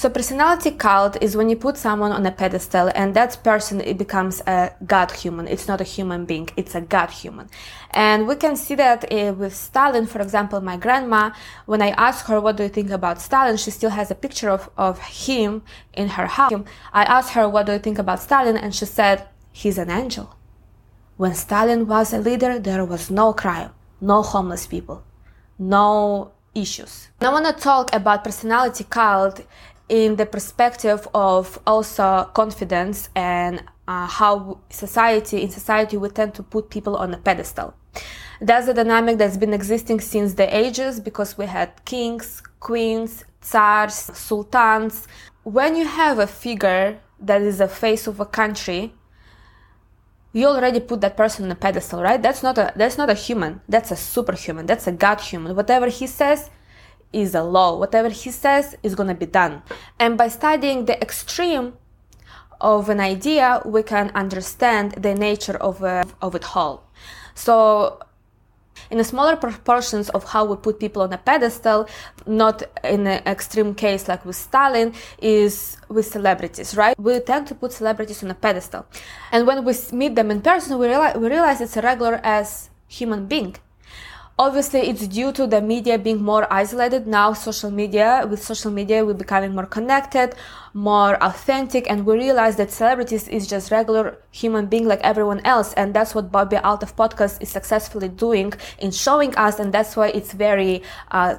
So personality cult is when you put someone on a pedestal and that person it becomes a god human. It's not a human being. It's a god human. And we can see that uh, with Stalin, for example, my grandma, when I asked her, what do you think about Stalin? She still has a picture of, of him in her house. I asked her, what do you think about Stalin? And she said, he's an angel. When Stalin was a leader, there was no crime, no homeless people, no issues. I want to talk about personality cult in the perspective of also confidence and uh, how society in society we tend to put people on a pedestal. That's a dynamic that's been existing since the ages because we had kings, queens, tsars, sultans. When you have a figure that is the face of a country, you already put that person on a pedestal, right? That's not a that's not a human. That's a superhuman. That's a god human. Whatever he says, is a law. Whatever he says is going to be done. And by studying the extreme of an idea, we can understand the nature of, uh, of it all. So, in a smaller proportions of how we put people on a pedestal, not in an extreme case like with Stalin, is with celebrities, right? We tend to put celebrities on a pedestal. And when we meet them in person, we realize, we realize it's a regular as human being obviously it's due to the media being more isolated now. Social media with social media we're becoming more connected more authentic and we realize that celebrities is just regular human being like everyone else. And that's what Bobbi Althoff podcast is successfully doing in showing us and that's why it's very uh,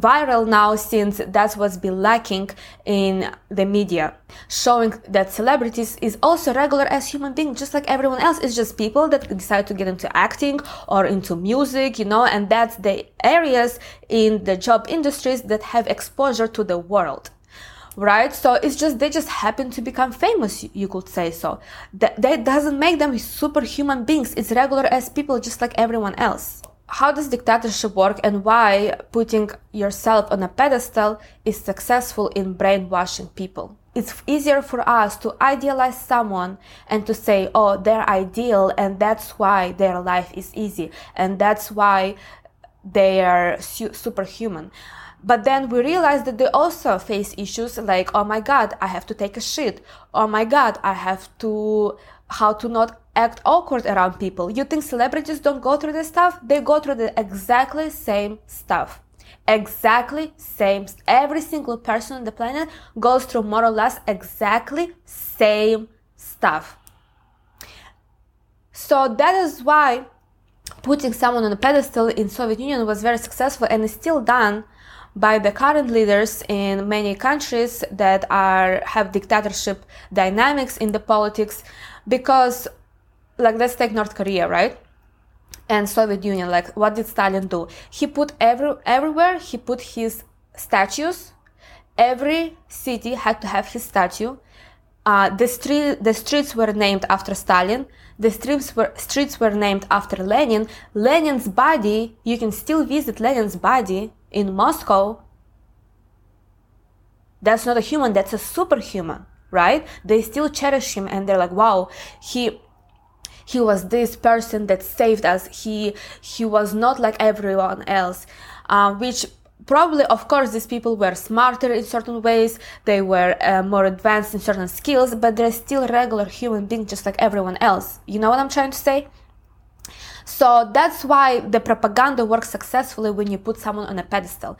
viral now since that's what's been lacking in the media. Showing that celebrities is also regular as human beings just like everyone else. It's just people that decide to get into acting or into music you know and that's the areas in the job industries that have exposure to the world. Right? So it's just they just happen to become famous you could say so. That, that doesn't make them superhuman beings. It's regular as people just like everyone else how does dictatorship work and why putting yourself on a pedestal is successful in brainwashing people. It's easier for us to idealize someone and to say, oh, they're ideal and that's why their life is easy and that's why they are su- superhuman. But then we realize that they also face issues like, oh my god, I have to take a shit. Oh my god, I have to, how to not act awkward around people. You think celebrities don't go through this stuff? They go through the exactly same stuff. Exactly same. Every single person on the planet goes through more or less exactly same stuff. So that is why putting someone on a pedestal in Soviet Union was very successful and is still done by the current leaders in many countries that are have dictatorship dynamics in the politics because like let's take North Korea, right? And Soviet Union, like what did Stalin do? He put every everywhere he put his statues. Every city had to have his statue. Uh, the street the streets were named after Stalin. The streets were streets were named after Lenin. Lenin's body, you can still visit Lenin's body in Moscow. That's not a human, that's a superhuman, right? They still cherish him and they're like, wow, he he was this person that saved us. He he was not like everyone else. Uh, which probably of course these people were smarter in certain ways. They were uh, more advanced in certain skills but they're still regular human beings just like everyone else. You know what i'm trying to say? So that's why the propaganda works successfully when you put someone on a pedestal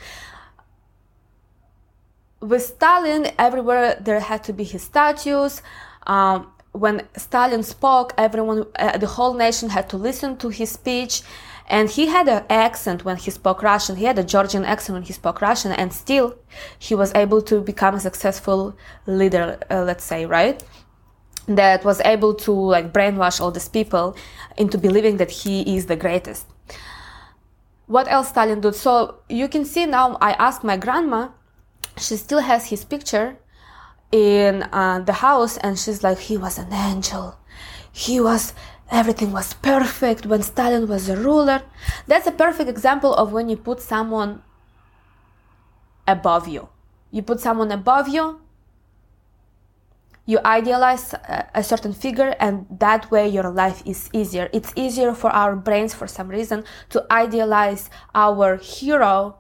with stalin everywhere there had to be his statues um, when Stalin spoke, everyone, uh, the whole nation had to listen to his speech. And he had an accent when he spoke Russian. He had a Georgian accent when he spoke Russian, and still he was able to become a successful leader, uh, let's say, right? That was able to like brainwash all these people into believing that he is the greatest. What else Stalin did? So you can see now, I asked my grandma, she still has his picture in uh, the house and she's like he was an angel. He was everything was perfect when stalin was a ruler. That's a perfect example of when you put someone above you. You put someone above you you idealize a, a certain figure and that way your life is easier. It's easier for our brains for some reason to idealize our hero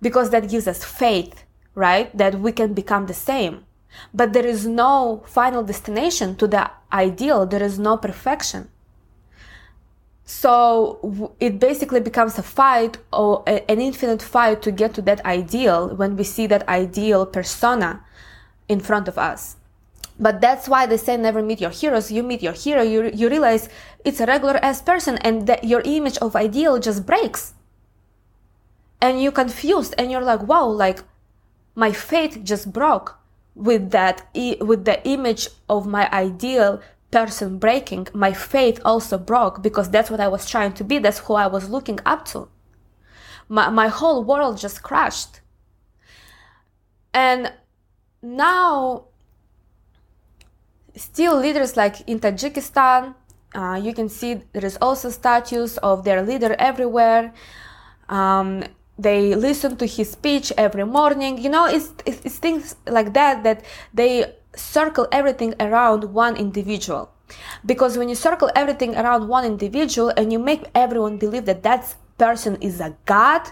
because that gives us faith right? That we can become the same. But there is no final destination to the ideal. There is no perfection. So it basically becomes a fight or an infinite fight to get to that ideal when we see that ideal persona in front of us. But that's why they say never meet your heroes. You meet your hero, you, you realize it's a regular ass person and that your image of ideal just breaks. And you're confused and you're like, wow, like my faith just broke with that, with the image of my ideal person breaking, my faith also broke because that's what I was trying to be. That's who I was looking up to. My, my whole world just crashed. And now, still leaders like in Tajikistan, uh, you can see there is also statues of their leader everywhere. Um, they listen to his speech every morning. You know, it's, it's, it's things like that that they circle everything around one individual. Because when you circle everything around one individual and you make everyone believe that that person is a god,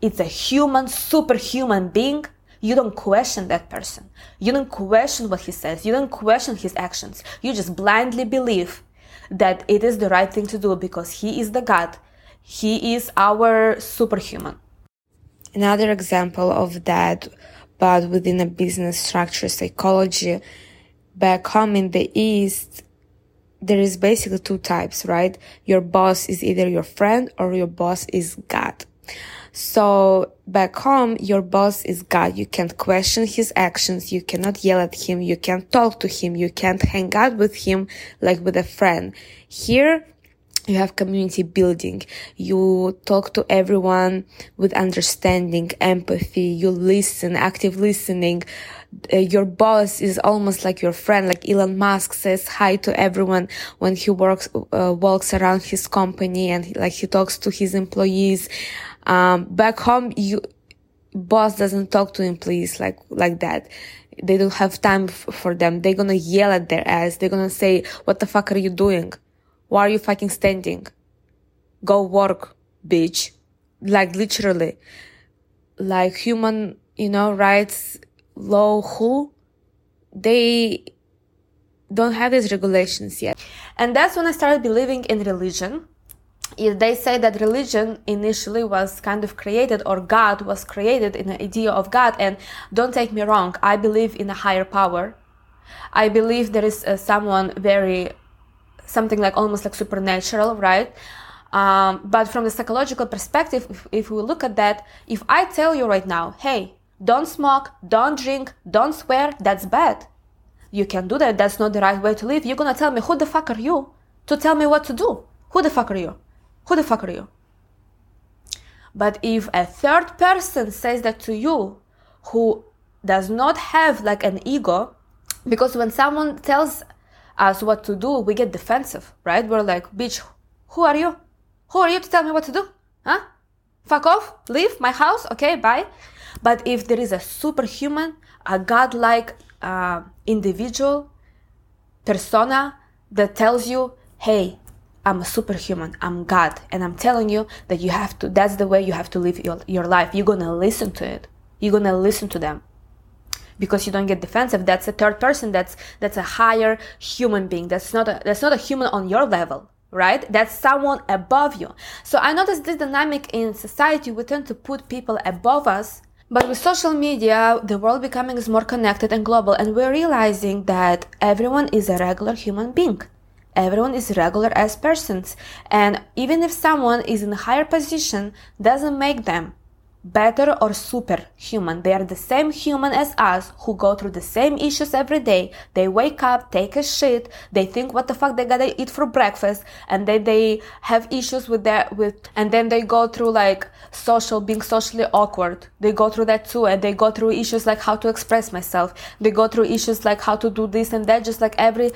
it's a human, superhuman being, you don't question that person. You don't question what he says. You don't question his actions. You just blindly believe that it is the right thing to do because he is the God. He is our superhuman. Another example of that but within a business structure psychology back home in the east there is basically two types right your boss is either your friend or your boss is god so back home, your boss is God. You can't question his actions. You cannot yell at him. You can't talk to him. You can't hang out with him like with a friend. Here, you have community building. You talk to everyone with understanding, empathy. You listen, active listening. Uh, your boss is almost like your friend. Like Elon Musk says hi to everyone when he works, uh, walks around his company and like he talks to his employees. Um, back home, you, boss doesn't talk to employees like, like that they don't have time f- for them. They're gonna yell at their ass. They're gonna say, what the fuck are you doing? Why are you fucking standing? Go work, bitch. Like literally. Like human, you know, rights law who? They don't have these regulations yet. And that's when I started believing in religion. They say that religion initially was kind of created or God was created in the idea of God. And don't take me wrong, I believe in a higher power. I believe there is uh, someone very something like almost like supernatural, right? Um, but from the psychological perspective, if, if we look at that, if I tell you right now, hey, don't smoke, don't drink, don't swear, that's bad. You can do that. That's not the right way to live. You're gonna tell me, who the fuck are you to tell me what to do? Who the fuck are you? Who the fuck are you? But if a third person says that to you, who does not have like an ego, because when someone tells us what to do, we get defensive, right? We're like, bitch, who are you? Who are you to tell me what to do? Huh? Fuck off, leave my house, okay, bye. But if there is a superhuman, a godlike uh, individual, persona that tells you, hey, I'm a superhuman, I'm God, and I'm telling you that you have to, that's the way you have to live your, your life. You're gonna listen to it. You're gonna listen to them because you don't get defensive. That's a third person. That's that's a higher human being. That's not a that's not a human on your level right? That's someone above you. So i notice this dynamic in society. We tend to put people above us but with social media the world becoming is more connected and global and we're realizing that everyone is a regular human being. Everyone is regular as persons. And even if someone is in a higher position doesn't make them better or superhuman. They are the same human as us who go through the same issues every day. They wake up, take a shit, they think what the fuck they gotta eat for breakfast, and then they have issues with that with and then they go through like social being socially awkward. They go through that too and they go through issues like how to express myself. They go through issues like how to do this and that just like every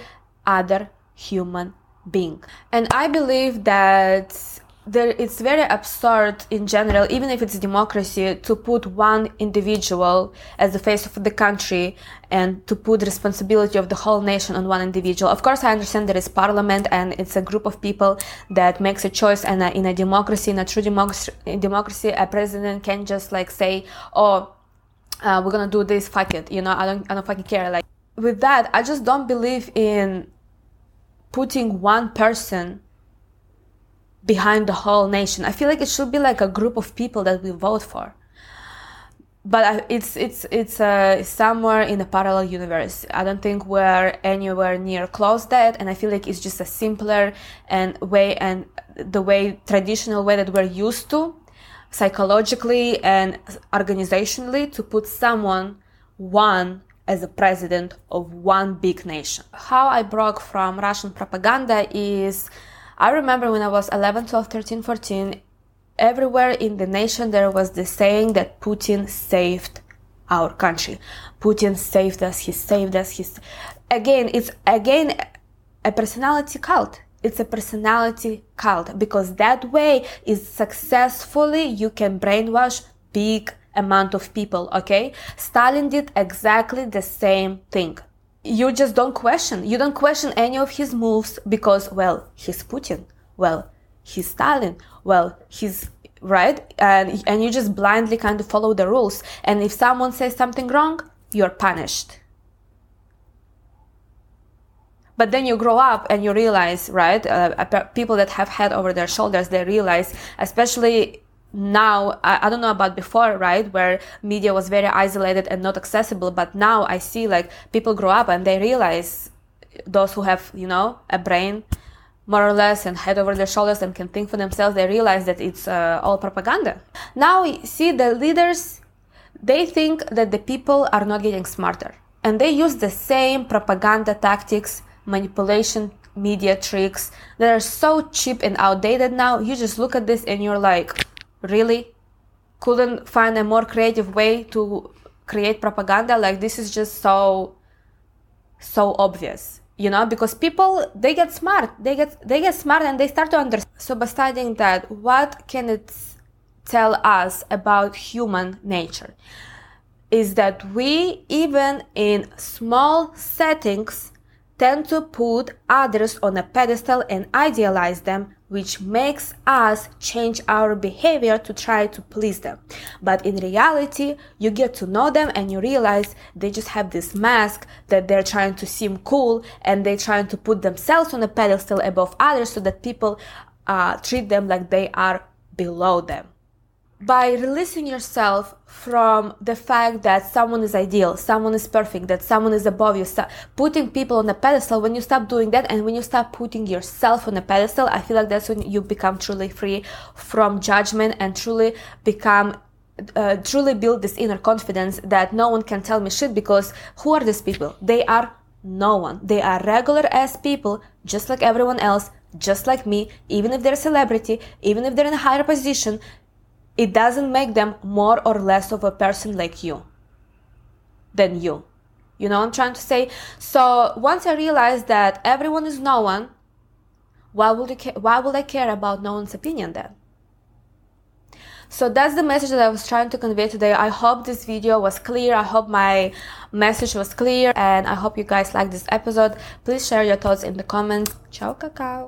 other human being. And I believe that there, it's very absurd in general, even if it's democracy, to put one individual as the face of the country and to put responsibility of the whole nation on one individual. Of course, I understand there is parliament and it's a group of people that makes a choice. And in a democracy, in a true democracy, democracy, a president can just like say, "Oh, uh, we're gonna do this, fuck it. You know, I don't, I don't fucking care. Like with that, I just don't believe in putting one person behind the whole nation. I feel like it should be like a group of people that we vote for. But it's it's it's uh, somewhere in a parallel universe. I don't think we're anywhere near close that, and I feel like it's just a simpler and way and the way traditional way that we're used to psychologically and organizationally to put someone one as a president of one big nation. How I broke from Russian propaganda is I remember when I was 11, 12, 13, 14, everywhere in the nation there was the saying that Putin saved our country. Putin saved us, he saved us, he's again it's again a personality cult. It's a personality cult because that way is successfully you can brainwash big amount of people okay? Stalin did exactly the same thing you just don't question you don't question any of his moves because well he's putin well he's stalin well he's right? And and you just blindly kind of follow the rules. And if someone says something wrong you're punished. But then you grow up and you realize right uh, people that have head over their shoulders they realize especially now I, I, don't know about before right where media was very isolated and not accessible but now i see like people grow up and they realize those who have you know a brain more or less and head over their shoulders and can think for themselves they realize that it's uh, all propaganda now we see the leaders they think that the people are not getting smarter and they use the same propaganda tactics manipulation media tricks that are so cheap and outdated now. You just look at this and you're like, really? Couldn't find a more creative way to create propaganda? Like, this is just so, so obvious you know because people they get smart they get they get smart and they start to understand so by studying that what can it tell us about human nature is that we even in small settings tend to put others on a pedestal and idealize them, which makes us change our behavior to try to please them. But in reality, you get to know them and you realize they just have this mask that they're trying to seem cool and they're trying to put themselves on a pedestal above others so that people uh, treat them like they are below them by releasing yourself from the fact that someone is ideal, someone is perfect, that someone is above you, putting people on a pedestal, when you stop doing that and when you stop putting yourself on a pedestal, I feel like that's when you become truly free from judgment and truly become uh, truly build this inner confidence that no one can tell me shit because who are these people? They are no one. They are regular ass people, just like everyone else, just like me, even if they're a celebrity, even if they're in a higher position, it doesn't make them more or less of a person like you than you. You know I'm trying to say? So once I realized that everyone is no one, why would, I ca- why would I care about no one's opinion then? So that's the message that I was trying to convey today. I hope this video was clear. I hope my message was clear and I hope you guys like this episode. Please share your thoughts in the comments. Ciao, cacao.